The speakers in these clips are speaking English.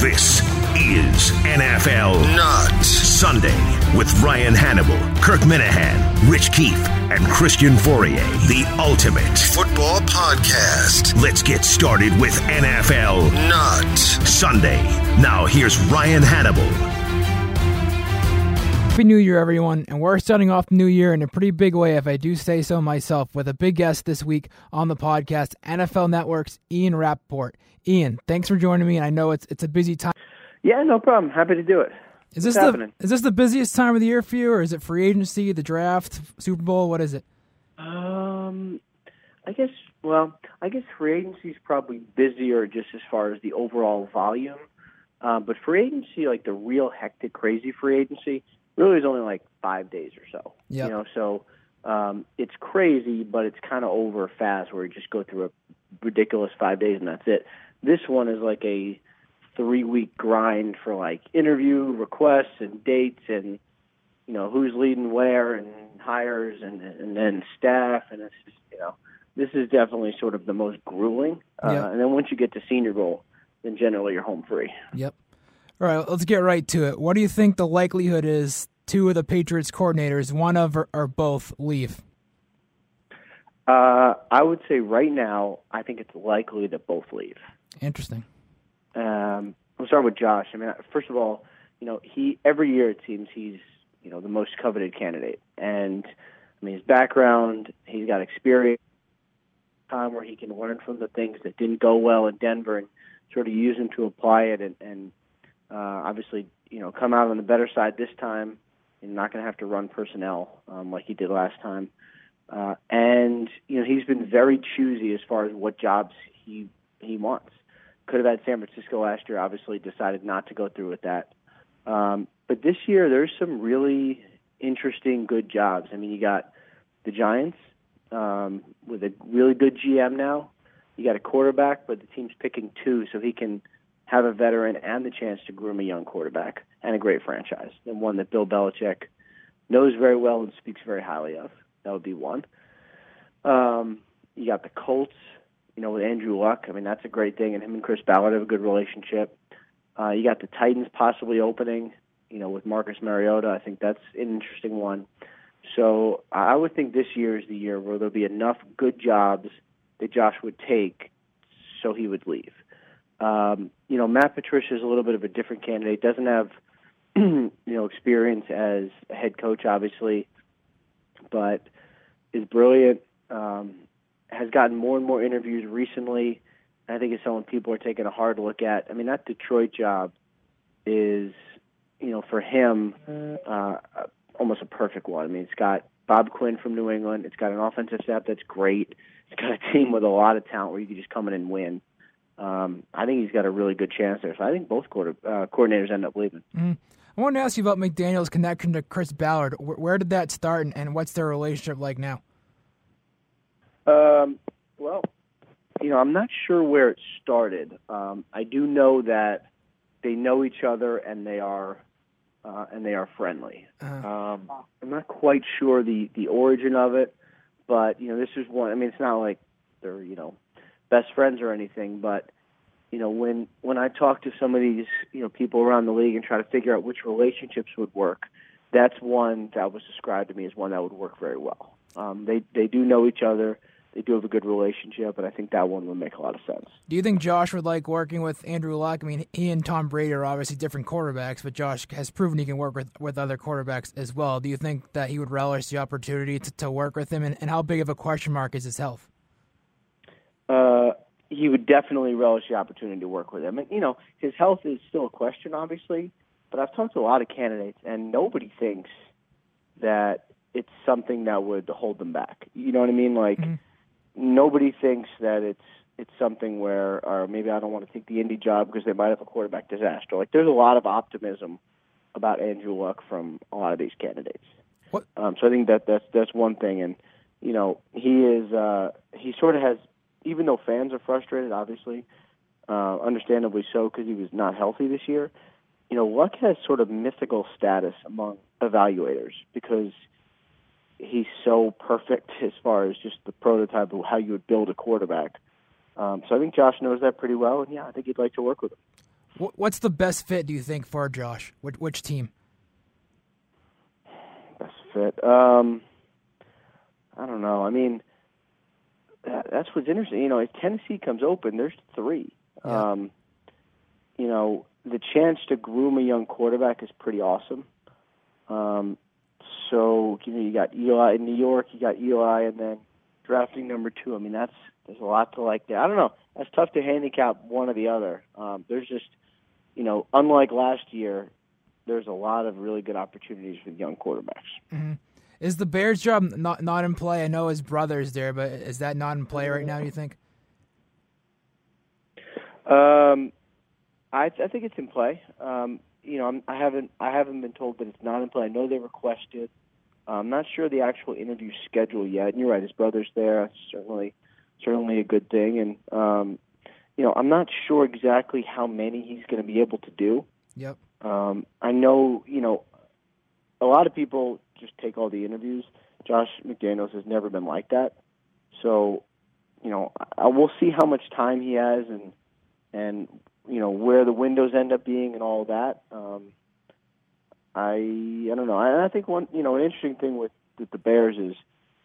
This is NFL Not Sunday with Ryan Hannable, Kirk Minihane, Rich Keefe, and Christian Fauria, The ultimate football podcast. Let's get started with NFL Not Sunday. Now here's Ryan Hannable. Happy New Year, everyone. And we're starting off the new year in a pretty big way, if I do say so myself, with a big guest this week on the podcast, NFL Network's Ian Rapoport. Ian, thanks for joining me. And I know it's it's a busy time. Yeah, no problem. Happy to do it. Is this the is this the busiest time of the year for you, or is it free agency, the draft, Super Bowl? What is it? Um, I guess. Well, I guess free agency is probably busier just as far as the overall volume. Uh, but free agency, like the real hectic, crazy free agency, really is only like five days or so. Yep. You know, so um, it's crazy, but it's kind of over fast where you just go through a ridiculous five days and that's it. This one is like a three week grind for like interview requests and dates and you know who's leading where and hires and and then staff and it's just you know this is definitely sort of the most grueling. Uh, Yep. And then once you get to senior bowl, then generally you're home free. Yep. All right, let's get right to it. What do you think the likelihood is two of the Patriots coordinators, one of or, or both, leave? Uh, I would say right now, I think it's likely that both leave. Interesting. Um, I'll start with Josh. I mean, first of all, you know, he every year it seems he's you know the most coveted candidate, and I mean his background, he's got experience, time where he can learn from the things that didn't go well in Denver and sort of use them to apply it, and, and obviously you know come out on the better side this time. and not going to have to run personnel um, like he did last time. Uh, and you know he's been very choosy as far as what jobs he he wants. Could have had San Francisco last year. Obviously, decided not to go through with that. Um, but this year, there's some really interesting, good jobs. I mean, you got the Giants um, with a really good GM now. You got a quarterback, but the team's picking two, so he can have a veteran and the chance to groom a young quarterback and a great franchise, and one that Bill Belichick knows very well and speaks very highly of. That would be one. Um, you got the Colts, you know, with Andrew Luck. I mean, that's a great thing, and him and Chris Ballard have a good relationship. Uh, you got the Titans possibly opening, you know, with Marcus Mariota. I think that's an interesting one. So I would think this year is the year where there'll be enough good jobs that Josh would take, so he would leave. Um, you know, Matt Patricia is a little bit of a different candidate. Doesn't have, you know, experience as a head coach, obviously, but is brilliant. Um, has gotten more and more interviews recently. I think it's someone people are taking a hard look at. I mean, that Detroit job is, you know, for him, uh, almost a perfect one. I mean, it's got Bob Quinn from New England. It's got an offensive staff that's great. It's got a team with a lot of talent where you can just come in and win. Um, I think he's got a really good chance there. So I think both quarter, uh, coordinators end up leaving. Mm. I wanted to ask you about McDaniels' connection to Chris Ballard. Where, where did that start, and, and what's their relationship like now? Um, well, you know, I'm not sure where it started. Um, I do know that they know each other and they are uh, and they are friendly. Uh, Um, I'm not quite sure the the origin of it, but you know, this is one. I mean, it's not like they're you know best friends or anything, but you know, when when I talk to some of these you know people around the league and try to figure out which relationships would work, that's one that was described to me as one that would work very well. Um, they they do know each other. They do have a good relationship, and I think that one would make a lot of sense. do you think Josh would like working with Andrew Luck? I mean, he and Tom Brady are obviously different quarterbacks, but Josh has proven he can work with, with other quarterbacks as well. Do you think that he would relish the opportunity to, to work with him, and, and how big of a question mark is his health? Uh, he would definitely relish the opportunity to work with him. And you know, his health is still a question, obviously. But I've talked to a lot of candidates, and nobody thinks that it's something that would hold them back. You know what I mean? Like mm-hmm. nobody thinks that it's it's something where, or maybe I don't want to take the Indy job because they might have a quarterback disaster. Like there's a lot of optimism about Andrew Luck from a lot of these candidates. Um, so I think that that's that's one thing, and you know he is uh, he sort of has even though fans are frustrated, obviously, uh, understandably so because he was not healthy this year. You know, Luck has sort of mythical status among evaluators because he's so perfect as far as just the prototype of how you would build a quarterback. Um, so I think Josh knows that pretty well, and yeah, I think he'd like to work with him. What's the best fit, do you think, for Josh? Which, which team? Best fit. Um, I don't know. I mean, that, that's what's interesting. You know, if Tennessee comes open, there's three. Yeah. Um, you know, the chance to groom a young quarterback is pretty awesome. Um, so you know, you got Eli in New York, you got Eli, and then drafting number two. I mean, that's there's a lot to like there. I don't know. That's tough to handicap one or the other. Um, there's just, you know, unlike last year, there's a lot of really good opportunities for young quarterbacks. Mm-hmm. Is the Bears job not not in play? I know his brother's there, but is that not in play right now? Do you think? Um, I, I think it's in play. Um, you know, I'm, I haven't I haven't been told that it's not in play. I know they requested. I'm not sure the actual interview schedule yet. And you're right, his brother's there. Certainly certainly a good thing. And um, you know, I'm not sure exactly how many he's going to be able to do. Yep. Um, I know, you know, a lot of people just take all the interviews. Josh McDaniels has never been like that. So, you know, I, we'll see how much time he has and and you know where the windows end up being and all that. Um, I I don't know. I, I think one you know an interesting thing with, with the Bears is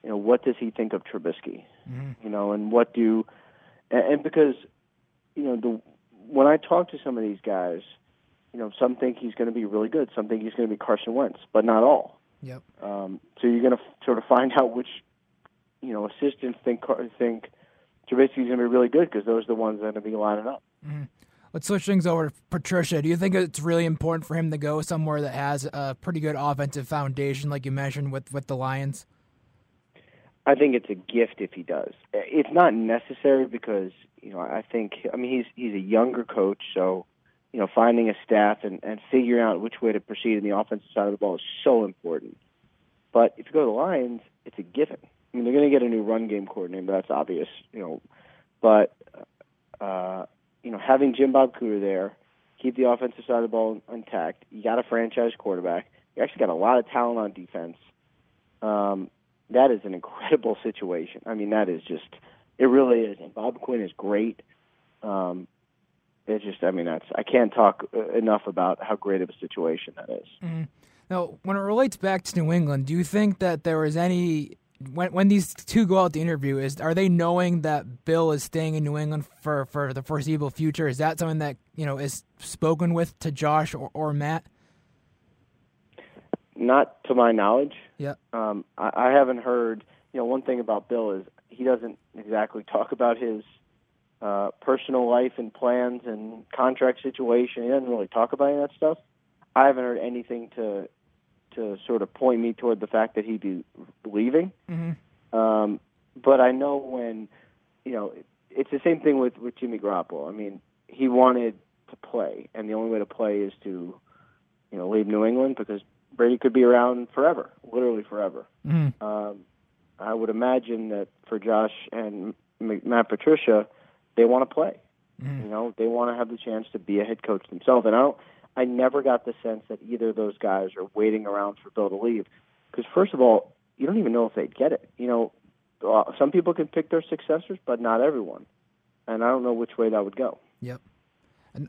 you know what does he think of Trubisky? Mm-hmm. You know, and what do and, and because you know the when I talk to some of these guys, you know, some think he's going to be really good, some think he's going to be Carson Wentz, but not all. Yep. Um, so you're going to f- sort of find out which, you know, assistants think think Trubisky's going to be really good because those are the ones that are going to be lining up. Mm-hmm. Let's switch things over to Patricia. Do you think it's really important for him to go somewhere that has a pretty good offensive foundation, like you mentioned with with the Lions? I think it's a gift if he does. It's not necessary because you know I think I mean he's he's a younger coach, so you know, finding a staff and, and figuring out which way to proceed in the offensive side of the ball is so important. But if you go to the Lions, it's a given. I mean, they're going to get a new run game coordinator, but that's obvious, you know. But uh, you know, having Jim Bob Cooter there, keep the offensive side of the ball intact. You got a franchise quarterback. You actually got a lot of talent on defense. Um, that is an incredible situation. I mean, that is just it really is. And Bob Quinn is great. Um, it's just, I mean, that's I can't talk uh, enough about how great of a situation that is. Mm-hmm. Now, when it relates back to New England, do you think that there was any when when these two go out to interview? Is are they knowing that Bill is staying in New England for for the foreseeable future? Is that something that you know is spoken with to Josh or, or Matt? Not to my knowledge. Yeah. Um, I, I haven't heard. You know, one thing about Bill is he doesn't exactly talk about his uh, personal life and plans and contract situation. He doesn't really talk about any of that stuff. I haven't heard anything to to sort of point me toward the fact that he'd be leaving. Mm-hmm. Um, but I know when, you know, it's the same thing with with Jimmy Garoppolo. I mean, he wanted to play, and the only way to play is to, you know, leave New England because Brady could be around forever, literally forever. Mm-hmm. Um, I would imagine that for Josh and Matt Patricia, they want to play. Mm. You know, they want to have the chance to be a head coach themselves. And I don't, I never got the sense that either of those guys are waiting around for Bill to leave. Because first of all, you don't even know if they'd get it. You know, uh, some people can pick their successors, but not everyone. And I don't know which way that would go. Yep.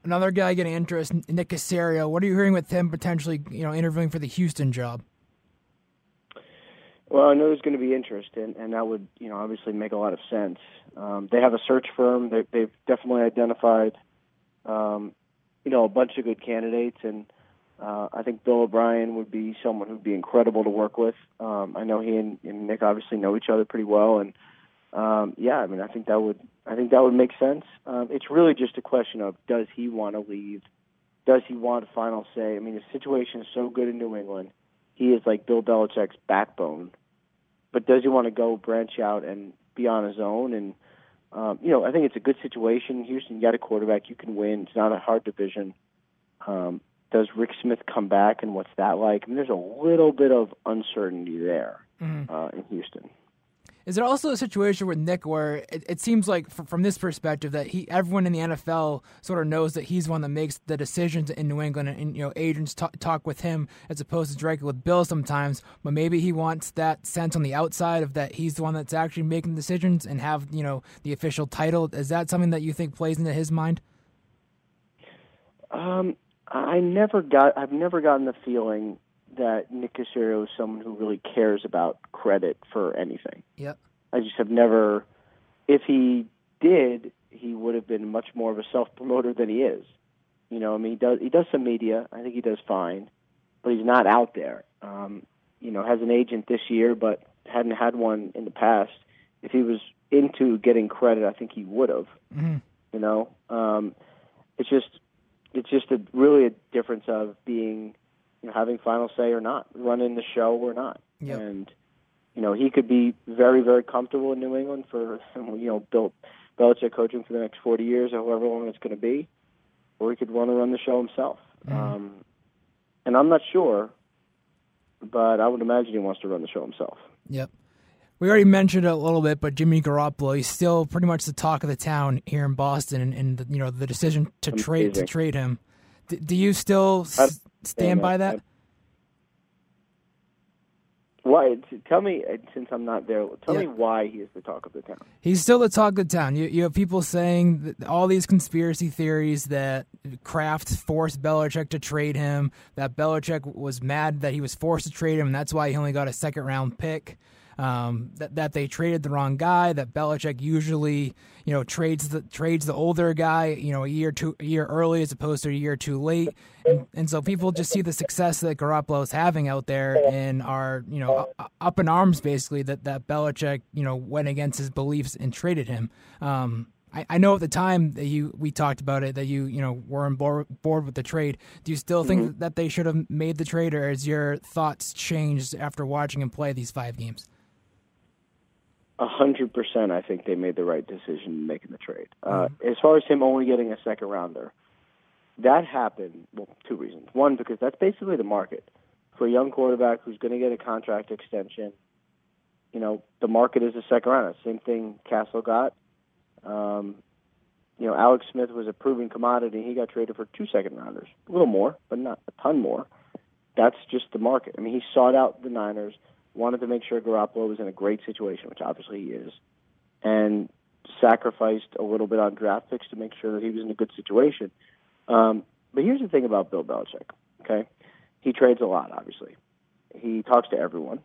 Another guy getting interest, Nick Caserio. What are you hearing with him potentially, you know, interviewing for the Houston job? Well, I know there's going to be interest, and, and that would, you know, obviously make a lot of sense. Um, they have a search firm. They, they've definitely identified, um, you know, a bunch of good candidates, and uh, I think Bill O'Brien would be someone who'd be incredible to work with. Um, I know he and, and Nick obviously know each other pretty well, and um, yeah, I mean, I think that would I think that would make sense. Um, it's really just a question of does he want to leave? Does he want a final say? I mean, the situation is so good in New England. He is like Bill Belichick's backbone. But does he want to go branch out and be on his own? And um, you know, I think it's a good situation. In Houston, you got a quarterback, you can win. It's not a hard division. Um, does Rick Smith come back, and what's that like? I mean, there's a little bit of uncertainty there mm-hmm. uh, in Houston. Is there also a situation with Nick where it, it seems like, from this perspective, that he everyone in the NFL sort of knows that he's one that makes the decisions in New England, and, and you know agents talk, talk with him as opposed to directly with Bill sometimes. But maybe he wants that sense on the outside of that he's the one that's actually making decisions and have you know the official title. Is that something that you think plays into his mind? Um, I never got. I've never gotten the feeling that Nick Caserio is someone who really cares about credit for anything. Yep. I just have never. If he did, he would have been much more of a self promoter than he is. You know, I mean, he does he does some media. I think he does fine, but he's not out there. Um, you know, has an agent this year, but hadn't had one in the past. If he was into getting credit, I think he would have. Mm-hmm. You know, um, it's just it's just a really a difference of being you know, having final say or not, running the show or not. Yep. And you know, he could be very, very comfortable in New England for you know, Bill Belichick coaching for the next 40 years or however long it's going to be, or he could want to run the show himself. Mm. Um, and I'm not sure, but I would imagine he wants to run the show himself. Yep. We already mentioned it a little bit, but Jimmy Garoppolo, he's still pretty much the talk of the town here in Boston, and, and you know the decision to Amazing. trade to trade him. D- do you still s- stand by that? Why? Tell me, uh, since I'm not there, tell Yeah. me why he is the talk of the town. He's still the talk of the town. You, you have people saying that all these conspiracy theories that Kraft forced Belichick to trade him, that Belichick was mad that he was forced to trade him, and that's why he only got a second round pick. Um, that that they traded the wrong guy. That Belichick usually, you know, trades the trades the older guy, you know, a year too a year early as opposed to a year too late. And, and so people just see the success that Garoppolo is having out there and are, you know, up in arms basically that that Belichick, you know, went against his beliefs and traded him. Um, I, I know at the time that you we talked about it that you you know were on board, board with the trade. Do you still think that they should have made the trade, or has your thoughts changed after watching him play these five games? A hundred percent, I think they made the right decision in making the trade. Uh, as far as him only getting a second rounder, that happened. Well, two reasons. One, because that's basically the market for a young quarterback who's going to get a contract extension. You know, the market is a second rounder. Same thing Cassel got. Um, you know, Alex Smith was a proven commodity. He got traded for two second rounders, a little more, but not a ton more. That's just the market. I mean, he sought out the Niners wanted to make sure Garoppolo was in a great situation, which obviously he is, and sacrificed a little bit on draft picks to make sure that he was in a good situation. Um, but here's the thing about Bill Belichick, okay? He trades a lot, obviously. He talks to everyone,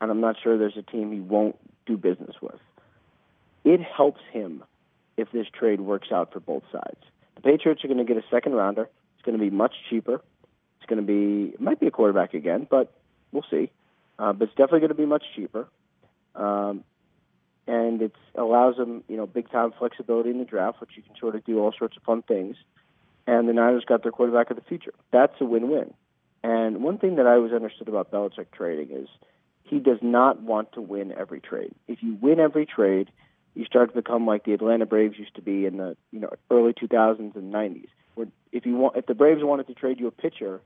and I'm not sure there's a team he won't do business with. It helps him if this trade works out for both sides. The Patriots are going to get a second rounder. It's going to be much cheaper. It's going to be, it might be a quarterback again, but we'll see uh, but it's definitely going to be much cheaper. Um, and it allows them, you know, big time flexibility in the draft, which you can sort of do all sorts of fun things. And the Niners got their quarterback of the future. That's a win-win. And one thing that I always understood about Belichick trading is he does not want to win every trade. If you win every trade, you start to become like the Atlanta Braves used to be in the you know early 2000s and 90s. Where if you want, if the Braves wanted to trade you a pitcher,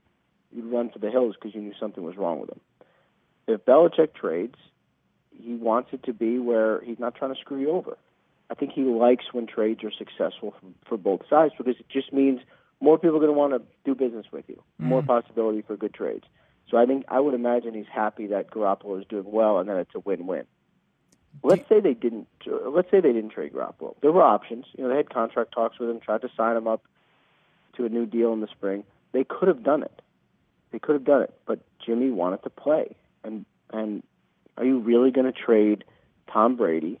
you'd run for the hills because you knew something was wrong with him if Belichick trades, he wants it to be where he's not trying to screw you over. I think he likes when trades are successful for, for both sides because it just means more people are going to want to do business with you, mm-hmm. more possibility for good trades. So I think I would imagine he's happy that Garoppolo is doing well and that it's a win-win. Let's say they didn't. Uh, let's say they didn't trade Garoppolo. There were options. You know, they had contract talks with him, tried to sign him up to a new deal in the spring. They could have done it. They could have done it, but Jimmy wanted to play and and are you really going to trade Tom Brady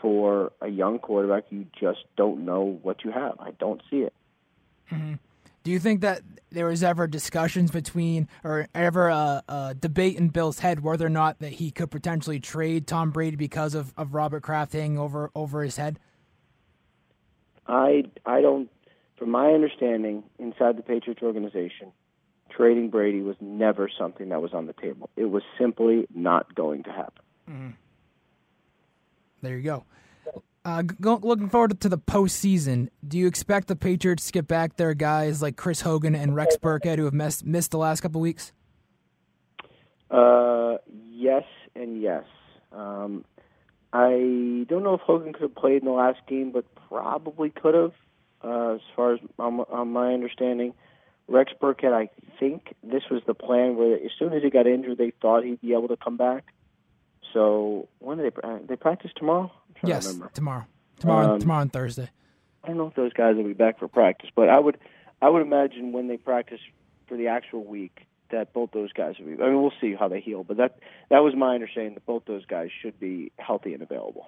for a young quarterback you just don't know what you have? I don't see it. Mm-hmm. Do you think that there was ever discussions between, or ever a, a, debate in Bill's head whether or not that he could potentially trade Tom Brady because of, of Robert Kraft hanging over over his head? I I don't. From my understanding, inside the Patriots organization, trading Brady was never something that was on the table. It was simply not going to happen. Mm-hmm. There you go. Uh, go, looking forward to the postseason. Do you expect the Patriots to get back their guys like Chris Hogan and Rex Burkhead who have missed, missed the last couple weeks? Uh, yes and yes. Um, I don't know if Hogan could have played in the last game, but probably could have, uh, as far as on, on my understanding. Rex Burkhead, I think this was the plan where as soon as he got injured, they thought he'd be able to come back. So when do they uh, they practice tomorrow? yes, to tomorrow. Tomorrow, um, tomorrow and Thursday. I don't know if those guys will be back for practice, but I would I would imagine when they practice for the actual week that both those guys will be. I mean, we'll see how they heal, but that that was my understanding that both those guys should be healthy and available.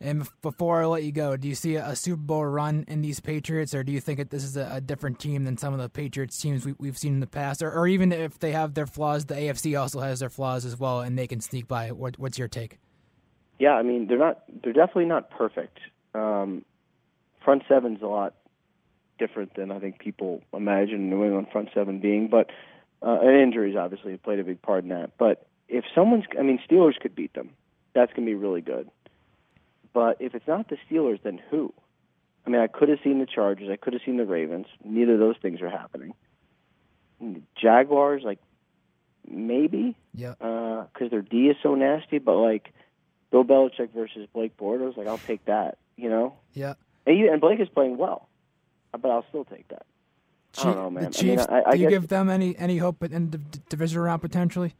And before I let you go, do you see a Super Bowl run in these Patriots, or do you think that this is a, a different team than some of the Patriots teams we, have seen in the past? Or, or, even if they have their flaws, the AFC also has their flaws as well, and they can sneak by. What, what's your take? Yeah, I mean they're not. They're definitely not perfect. Um, front seven's a lot different than I think people imagine New England front seven being, but uh, and injuries obviously have played a big part in that. But if someone's, I mean, Steelers could beat them. That's going to be really good. But if it's not the Steelers, then who? I mean, I could have seen the Chargers. I could have seen the Ravens. Neither of those things are happening. Jaguars, like maybe, yeah, because uh, their D is so nasty. But like Bill Belichick versus Blake Bortles, like I'll take that. You know, yeah. And, you, and Blake is playing well, but I'll still take that. Chief, I don't know, man. The Chiefs, I mean, I, I do you give them any any hope in the division round potentially?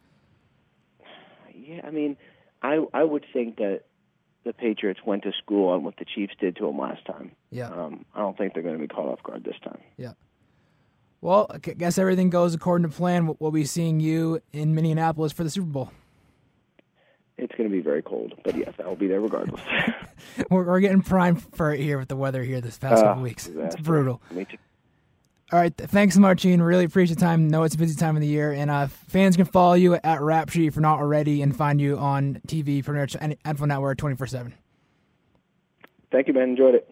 Yeah, I mean, I I would think that the Patriots went to school on what the Chiefs did to them last time. Yeah. Um, I don't think they're going to be caught off guard this time. Yeah. Well, I guess everything goes according to plan. We'll be seeing you in Minneapolis for the Super Bowl. It's going to be very cold, but yes, I will be there regardless. we're, we're, getting primed for it here with the weather here this past uh, couple weeks. It's brutal. All right, thanks Ian. Really appreciate the time. Know it's a busy time of the year, and uh, fans can follow you at Rap Sheet if you're not already, and find you on TV, pretty much NFL Network, twenty four seven. Thank you, man. Enjoyed it.